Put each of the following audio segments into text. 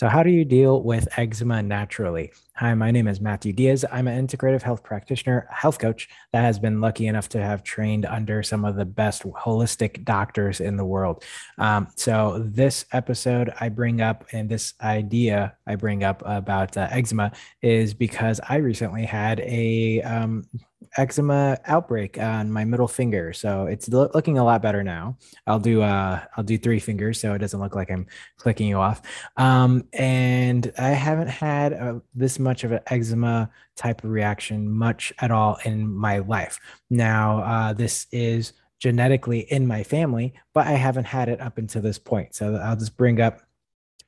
So, how do you deal with eczema naturally? Hi, my name is Matthew Diaz. I'm an integrative health practitioner, health coach that has been lucky enough to have trained under some of the best holistic doctors in the world. Um, so, this episode I bring up and this idea I bring up about uh, eczema is because I recently had a um, eczema outbreak on my middle finger. So it's lo- looking a lot better now. I'll do uh I'll do three fingers so it doesn't look like I'm clicking you off. Um, and I haven't had a, uh, this much of an eczema type of reaction much at all in my life. Now, uh, this is genetically in my family, but I haven't had it up until this point. So I'll just bring up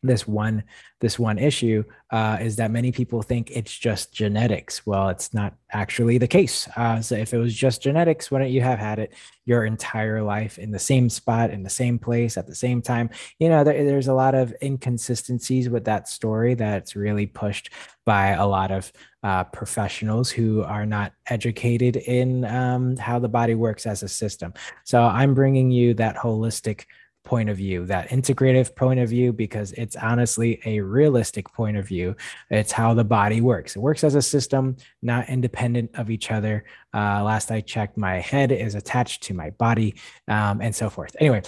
this one this one issue uh, is that many people think it's just genetics. Well it's not actually the case. Uh, so if it was just genetics wouldn't you have had it your entire life in the same spot in the same place at the same time? You know there, there's a lot of inconsistencies with that story that's really pushed by a lot of uh, professionals who are not educated in um, how the body works as a system. So i'm bringing you that holistic point of view, that integrative point of view, because it's honestly a realistic point of view. It's how the body works. It works as a system, not independent of each other. Uh, last I checked, my head is attached to my body um, and so forth. Anyway,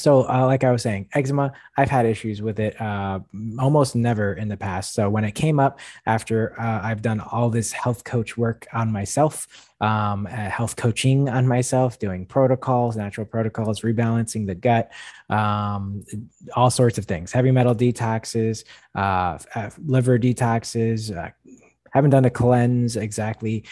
so uh, like i was saying eczema i've had issues with it uh, almost never in the past. So when it came up after uh, i've done all this health coach work on myself um, uh, health coaching on myself doing protocols natural protocols rebalancing the gut um, all sorts of things. Heavy metal detoxes uh, uh, liver detoxes haven't done a cleanse exactly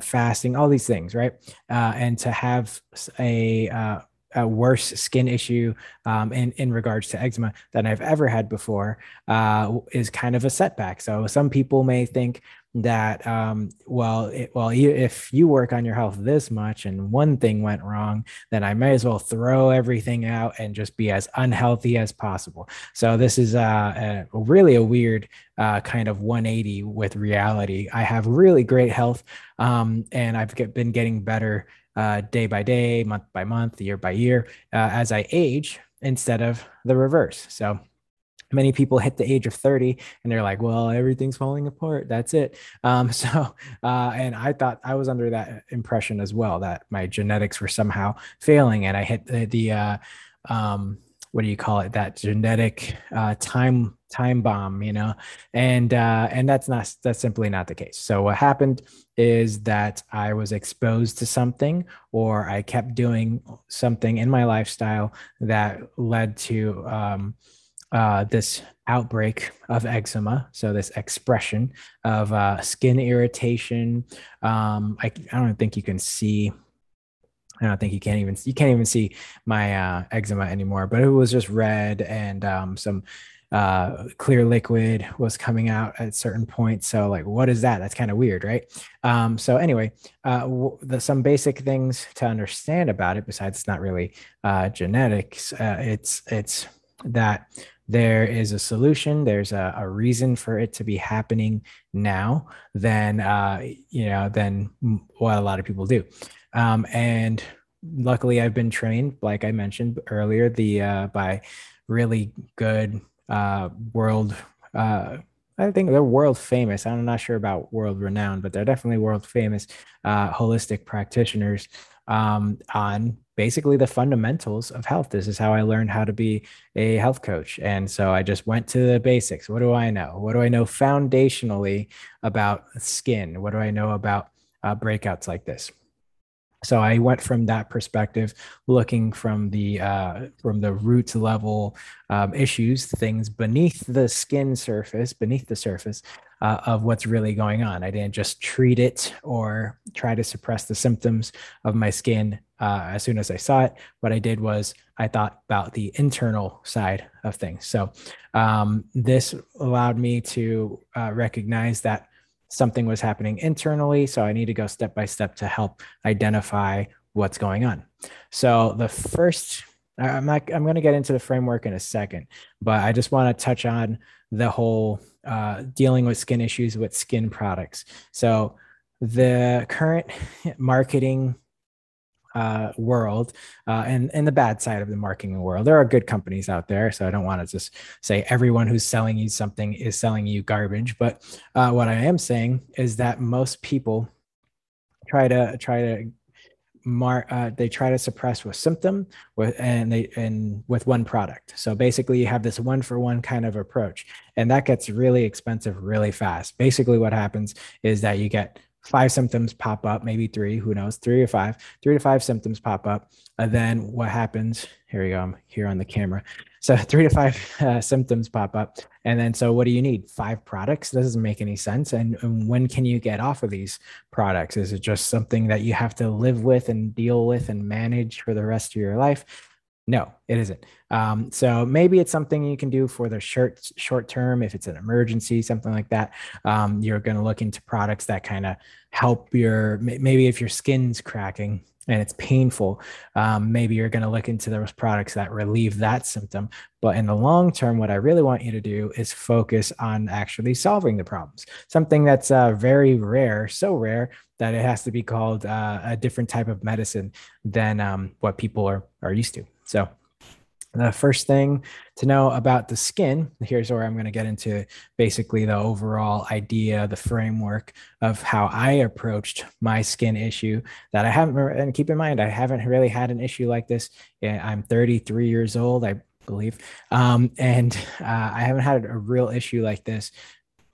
fasting all these things right? And to have a a worse skin issue um, in in regards to eczema than I've ever had before uh, is kind of a setback. So some people may think that um, well, it, well, you, if you work on your health this much and one thing went wrong, then I may as well throw everything out and just be as unhealthy as possible. So this is a, really a weird uh, kind of 180 with reality. I have really great health, um, and I've get, been getting better uh, day by day, month by month, year by year, uh, as I age instead of the reverse. So many people hit the age of 30 and they're like, well, everything's falling apart. That's it. Um, so, uh, and I thought I was under that impression as well that my genetics were somehow failing. And I hit the, the uh, um, what do you call it? That genetic uh, time time bomb, you know, and uh, and that's not that's simply not the case. So what happened is that I was exposed to something, or I kept doing something in my lifestyle that led to um, uh, this outbreak of eczema. So this expression of uh, skin irritation. Um, I, I don't think you can see I don't think you can't even you can't even see my uh, eczema anymore, but it was just red and um, some uh, clear liquid was coming out at certain points. So like, what is that? That's kind of weird, right? Um, so anyway, uh, w- the, some basic things to understand about it, besides it's not really uh, genetics, uh, it's it's that there is a solution there's a, a, reason for it to be happening now than uh, you know than what a lot of people do um, and luckily i've been trained like i mentioned earlier the uh, by really good uh, world. Uh, I think they're world famous. I'm not sure about world renowned, but they're definitely world famous uh, holistic practitioners um, on basically the fundamentals of health. This is how I learned how to be a health coach. And so I just went to the basics. What do I know? What do I know foundationally about skin? What do I know about uh, breakouts like this? So i went from that perspective looking from the uh, from the root level um, issues things beneath the skin surface beneath the surface uh, of what's really going on. I didn't just treat it or try to suppress the symptoms of my skin uh, as soon as i saw it. What i did was i thought about the internal side of things. So um, this allowed me to uh, recognize that something was happening internally. So I need to go step by step to help identify what's going on. So the first, I'm I'm going to get into the framework in a second, but I just want to touch on the whole uh, dealing with skin issues with skin products. So the current marketing uh, world uh, and and the bad side of the marketing world. There are good companies out there, so I don't want to just say everyone who's selling you something is selling you garbage. But uh, what I am saying is that most people try to try to mar uh, they try to suppress with symptom with and they and with one product so basically you have this one for one kind of approach and that gets really expensive really fast basically what happens is that you get five symptoms pop up, maybe three, who knows, three or five, three to five symptoms pop up. And then what happens? Here we go. I'm here on the camera. So three to five uh, symptoms pop up. And then, so what do you need? Five products? That doesn't make any sense. And, and when can you get off of these products? Is it just something that you have to live with and deal with and manage for the rest of your life? No, it isn't. Um, so maybe it's something you can do for the short short term if it's an emergency, something like that. Um, you're going to look into products that kind of help your maybe if your skin's cracking and it's painful, um, maybe you're going to look into those products that relieve that symptom. But in the long term, what I really want you to do is focus on actually solving the problems. Something that's uh, very rare, so rare that it has to be called uh, a different type of medicine than um, what people are are used to. So, the first thing to know about the skin, here's where I'm going to get into basically the overall idea, the framework of how I approached my skin issue that I haven't, and keep in mind, I haven't really had an issue like this. I'm 33 years old, I believe, um, and uh, I haven't had a real issue like this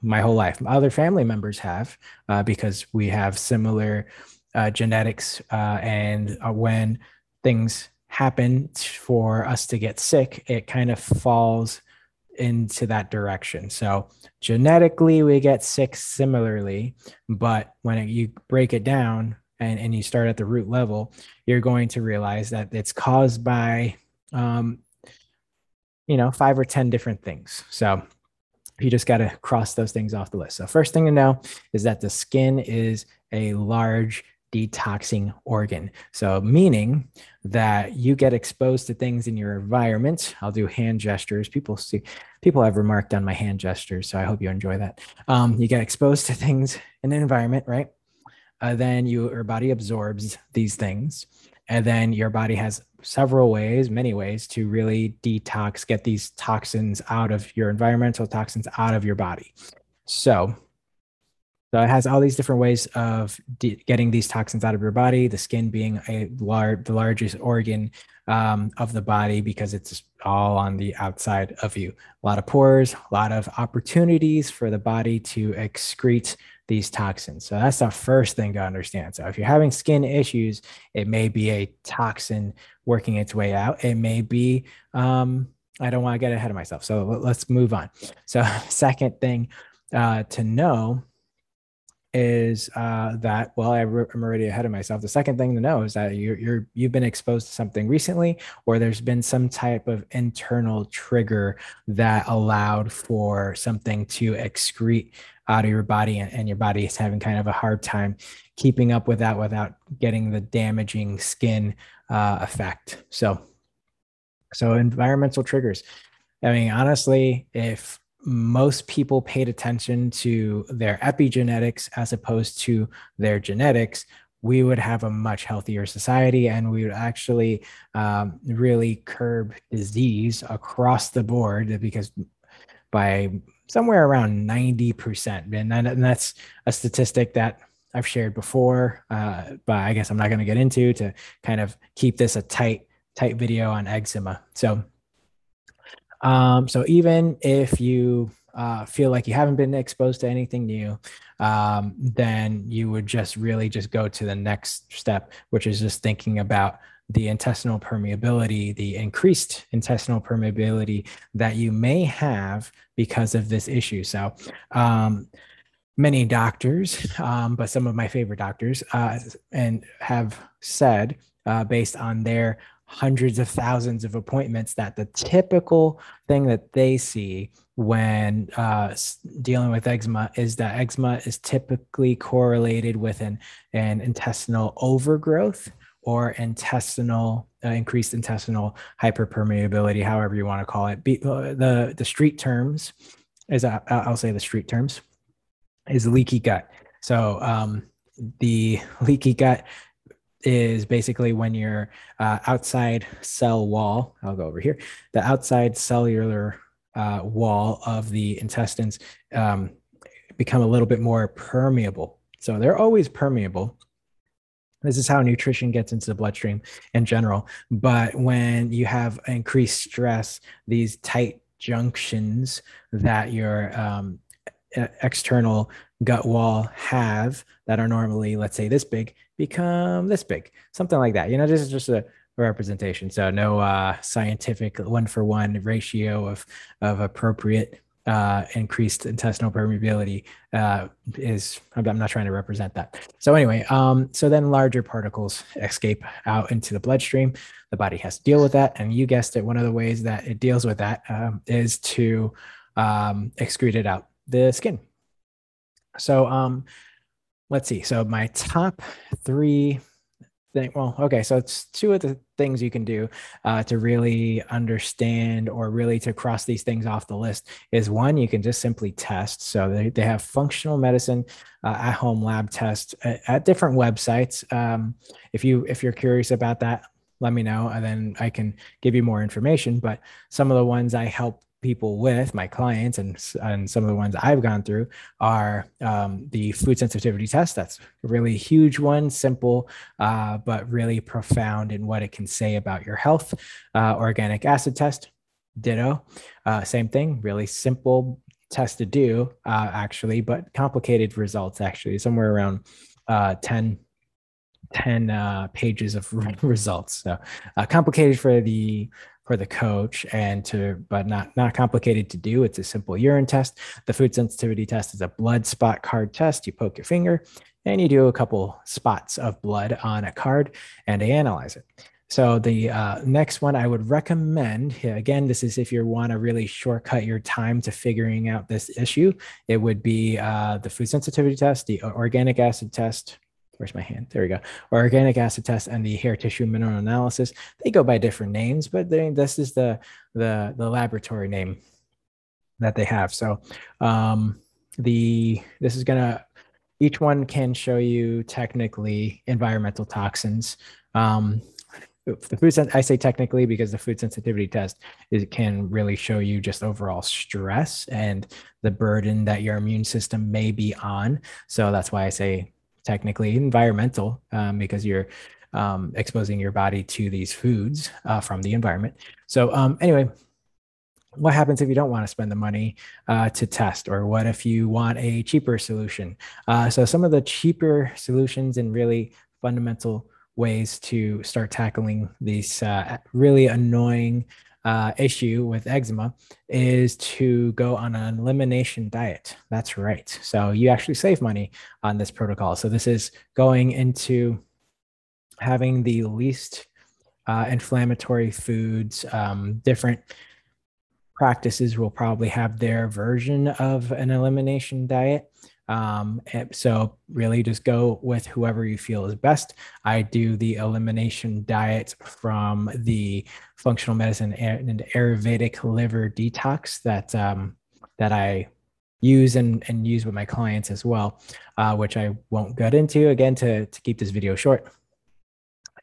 my whole life. Other family members have uh, because we have similar uh, genetics, uh, and uh, when things happen for us to get sick, it kind of falls into that direction. So genetically, we get sick similarly, but when it, you break it down and, and you start at the root level, you're going to realize that it's caused by, um, you know, five or 10 different things. So you just got to cross those things off the list. So, first thing to know is that the skin is a large detoxing organ. So, meaning that you get exposed to things in your environment. I'll do hand gestures. People see, people have remarked on my hand gestures. So, I hope you enjoy that. Um, you get exposed to things in the environment, right? Uh, then you, your body absorbs these things. And then your body has several ways, many ways to really detox, get these toxins out of your environmental toxins out of your body. So, so it has all these different ways of de- getting these toxins out of your body. The skin being a large, the largest organ um, of the body because it's all on the outside of you. A lot of pores, a lot of opportunities for the body to excrete these toxins. So that's the first thing to understand. So if you're having skin issues, it may be a toxin working its way out. It may be um, I don't want to get ahead of myself. So let's move on. So second thing uh, to know is uh, that well I am already ahead of myself. The second thing to know is that you're, you're you've been exposed to something recently or there's been some type of internal trigger that allowed for something to excrete out of your body and, and your body is having kind of a hard time keeping up with that without getting the damaging skin uh, effect. So so environmental triggers. I mean honestly if most people paid attention to their epigenetics as opposed to their genetics, we would have a much healthier society and we would actually um, really curb disease across the board because by somewhere around 90%. And, and that's a statistic that I've shared before, uh, but I guess I'm not going to get into to kind of keep this a tight, tight video on eczema. So um, so even if you uh, feel like you haven't been exposed to anything new, um, then you would just really just go to the next step, which is just thinking about the intestinal permeability, the increased intestinal permeability that you may have because of this issue. So, um, many doctors, um, but some of my favorite doctors, uh, and have said, uh, based on their hundreds of thousands of appointments that the typical thing that they see when uh, dealing with eczema is that eczema is typically correlated with an, an intestinal overgrowth or intestinal uh, increased intestinal hyperpermeability however you want to call it. Be, uh, the the street terms is uh, i'll say the street terms is leaky gut. So um, the leaky gut is basically when your uh, outside cell wall, I'll go over here, the outside cellular uh, wall of the intestines um, become a little bit more permeable. So they're always permeable. This is how nutrition gets into the bloodstream in general. But when you have increased stress, these tight junctions that your um, external gut wall have that are normally, let's say, this big, become this big, something like that. You know, this is just a representation. So no uh, scientific one for one ratio of of appropriate uh, increased intestinal permeability uh, is I'm, not trying to represent that. So anyway, um, so then larger particles escape out into the bloodstream. The body has to deal with that, and you guessed it. One of the ways that it deals with that um, is to um, excrete it out the skin. So um, let's see. So my top three thing. Well, okay, so it's two of the things you can do uh, to really understand or really to cross these things off the list is one, you can just simply test. So they, they have functional medicine uh, at home lab tests at, at different websites. Um, if you if you're curious about that, let me know, and then I can give you more information. But some of the ones I help people with my clients and, and some of the ones I've gone through are um, the food sensitivity test. That's a really huge one, simple, uh, but really profound in what it can say about your health. Uh, organic acid test, ditto, uh, same thing, really simple test to do, uh, actually, but complicated results, actually, somewhere around uh, 10 10 uh, pages of results. So uh, complicated for the for the coach and to but not not complicated to do. It's a simple urine test. The food sensitivity test is a blood spot card test. You poke your finger and you do a couple spots of blood on a card and they analyze it. So the uh, next one I would recommend, again, this is if you want to really shortcut your time to figuring out this issue, it would be uh, the food sensitivity test, the organic acid test, where's my hand? There we go. Organic acid test and the hair tissue mineral analysis. They go by different names, but they, this is the, the, the laboratory name that they have. So um, the this is gonna each one can show you technically environmental toxins. Um, the food sen- I say technically because the food sensitivity test is can really show you just overall stress and the burden that your immune system may be on. So that's why I say technically environmental um, because you're um, exposing your body to these foods uh, from the environment. So um, anyway, what happens if you don't want to spend the money uh, to test or what if you want a cheaper solution uh, so some of the cheaper solutions and really fundamental ways to start tackling these uh, really annoying uh, issue with eczema is to go on an elimination diet. That's right. So you actually save money on this protocol. So this is going into having the least uh, inflammatory foods, um, different practices will probably have their version of an elimination diet. Um, so really just go with whoever you feel is best. I do the elimination diet from the functional medicine and Ayurvedic liver detox that um, that I use and, and use with my clients as well, uh, which I won't get into again to, to keep this video short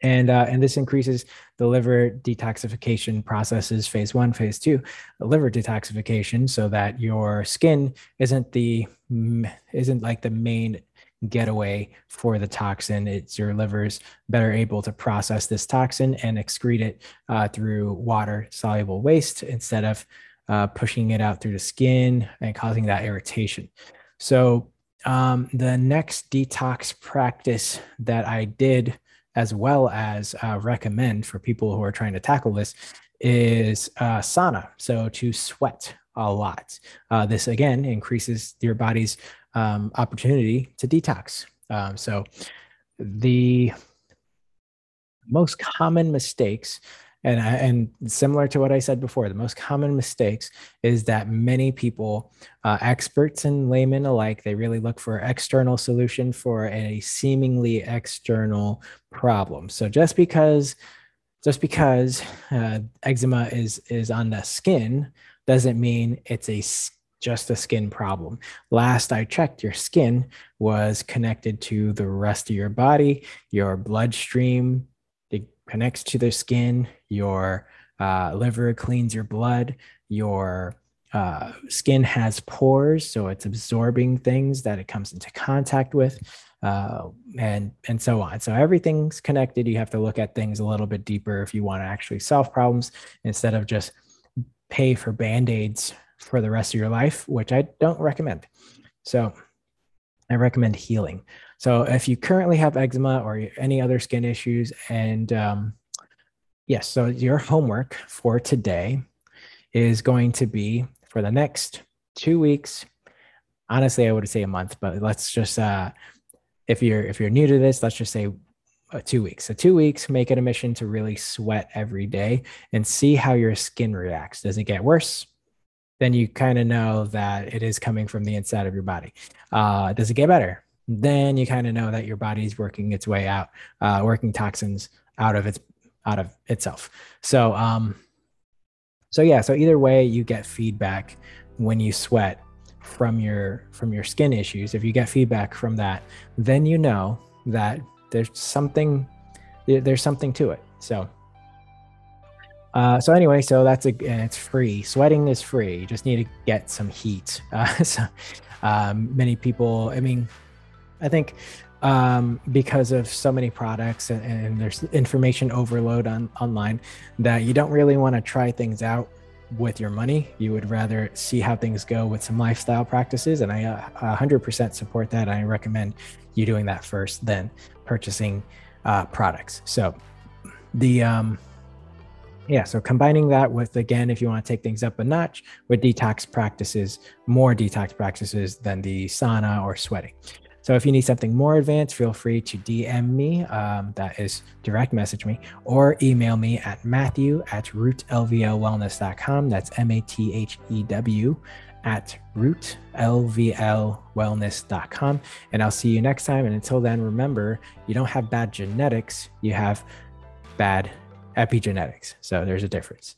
and uh, and this increases the liver detoxification processes phase one phase two liver detoxification so that your skin isn't the isn't like the main getaway for the toxin. It's your liver's better able to process this toxin and excrete it uh, through water soluble waste instead of uh, pushing it out through the skin and causing that irritation. So um, the next detox practice that i did as well as uh, recommend for people who are trying to tackle this is uh, sauna. So to sweat a lot. Uh, this again increases your body's um, opportunity to detox. Um, so the most common mistakes and and similar to what I said before, the most common mistakes is that many people, uh, experts and laymen alike, they really look for external solution for a seemingly external problem. So just because just because uh, eczema is is on the skin doesn't mean it's a just a skin problem. Last I checked, your skin was connected to the rest of your body, your bloodstream it connects to the skin, your uh, liver cleans your blood, your uh, skin has pores, so it's absorbing things that it comes into contact with, uh, and and so on. So everything's connected. You have to look at things a little bit deeper if you want to actually solve problems instead of just pay for band aids for the rest of your life, which I don't recommend. So I recommend healing. So if you currently have eczema or any other skin issues, and um, yes, so your homework for today is going to be for the next two weeks. Honestly, I would say a month, but let's just uh, if you're if you're new to this, let's just say uh, two weeks. So two weeks, make it a mission to really sweat every day and see how your skin reacts. Does it get worse? then you kind of know that it is coming from the inside of your body. Uh, does it get better? Then you kind of know that your body is working its way out, uh, working toxins out of its out of itself. So, um, so yeah. So either way, you get feedback when you sweat from your from your skin issues. If you get feedback from that, then you know that there's something there's something to it. So uh, so anyway, so that's a, and it's free. Sweating is free. You just need to get some heat. Uh, so um, many people, I mean, I think um, because of so many products and, and, there's information overload on online that you don't really want to try things out with your money. You would rather see how things go with some lifestyle practices. And I uh, 100% support that. I recommend you doing that first, then purchasing uh, products. So the, um, yeah so combining that with again if you want to take things up a notch with detox practices more detox practices than the sauna or sweating so if you need something more advanced feel free to dm me um, that is direct message me or email me at matthew at rootlvlwellness.com that's m-a-t-h-e-w at rootlvlwellness.com and i'll see you next time and until then remember you don't have bad genetics you have bad epigenetics. So there's a difference.